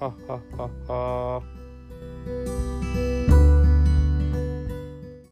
ha ha ha ha.